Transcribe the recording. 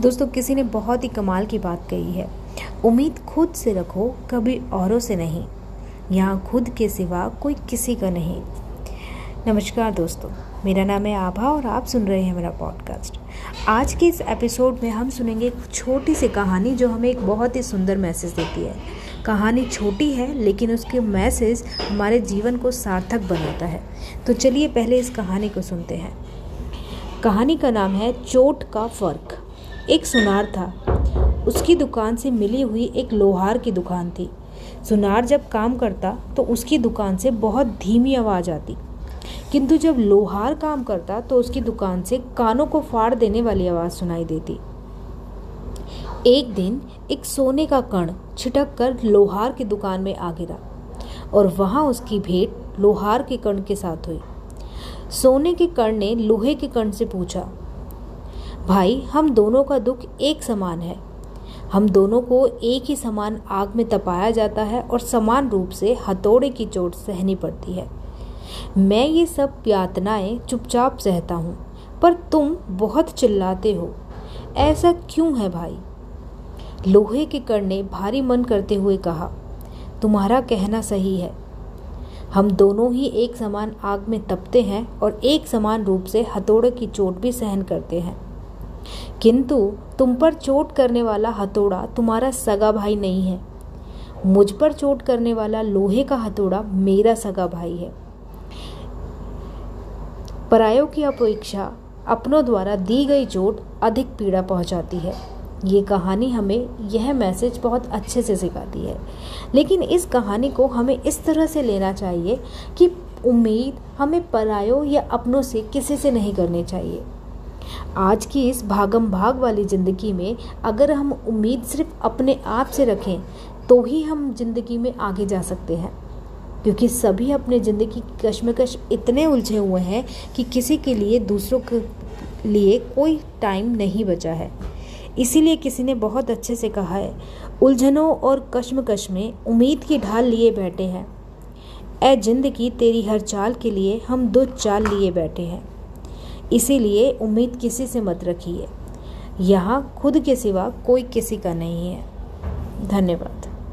दोस्तों, किसी ने बहुत ही कमाल की बात कही है। उम्मीद खुद से रखो, कभी औरों से नहीं। यहाँ खुद के सिवा कोई किसी का नहीं। नमस्कार दोस्तों, मेरा नाम है आभा और आप सुन रहे हैं मेरा पॉडकास्ट आज के इस एपिसोड में हम सुनेंगे एक छोटी सी कहानी जो हमें एक बहुत ही सुंदर मैसेज देती है। कहानी छोटी है, लेकिन उसके मैसेज हमारे जीवन को सार्थक बनाता है। तो चलिए पहले इस कहानी को सुनते हैं। कहानी का नाम है चोट का फ़र्क। एक सुनार था। उसकी दुकान से मिली हुई एक लोहार की दुकान थी। सुनार जब काम करता तो उसकी दुकान से बहुत धीमी आवाज़ आती। किंतु जब लोहार काम करता तो उसकी दुकान से कानों को फाड़ देने वाली आवाज़ सुनाई देती। एक दिन एक सोने का कण छिटक कर लोहार की दुकान में आ गिरा और वहाँ उसकी भेंट लोहार के कण के साथ हुई। सोने के कण ने लोहे के कण से पूछा भाई, हम दोनों का दुख एक समान है। हम दोनों को एक ही समान आग में तपाया जाता है और समान रूप से हथौड़े की चोट सहनी पड़ती है। मैं ये सब यातनाएँ चुपचाप सहता हूँ, पर तुम बहुत चिल्लाते हो। ऐसा क्यों है भाई? लोहे के कण ने भारी मन करते हुए कहा, तुम्हारा कहना सही है। हम दोनों ही एक समान आग में तपते हैं और एक समान रूप से हथौड़े की चोट भी सहन करते हैं। किंतु तुम पर चोट करने वाला हथौड़ा तुम्हारा सगा भाई नहीं है। मुझ पर चोट करने वाला लोहे का हथौड़ा मेरा सगा भाई है। परायों की अपेक्षा अपनों द्वारा दी गई चोट अधिक पीड़ा पहुंचाती है। ये कहानी हमें यह मैसेज बहुत अच्छे से सिखाती है। लेकिन इस कहानी को हमें इस तरह से लेना चाहिए कि उम्मीद हमें परायों या अपनों से किसी से नहीं करनी चाहिए। आज की इस भागम भाग वाली ज़िंदगी में अगर हम उम्मीद सिर्फ़ अपने आप से रखें तो ही हम ज़िंदगी में आगे जा सकते हैं। क्योंकि सभी अपने ज़िंदगी की कश्मकश इतने उलझे हुए हैं कि किसी के लिए, दूसरों के लिए कोई टाइम नहीं बचा है। इसीलिए किसी ने बहुत अच्छे से कहा है, उलझनों और कश्मकश में उम्मीद की ढाल लिए बैठे हैं। ए ज़िंदगी तेरी हर चाल के लिए हम दो चाल लिए बैठे हैं। इसीलिए उम्मीद किसी से मत रखिए। यहाँ खुद के सिवा कोई किसी का नहीं है। धन्यवाद।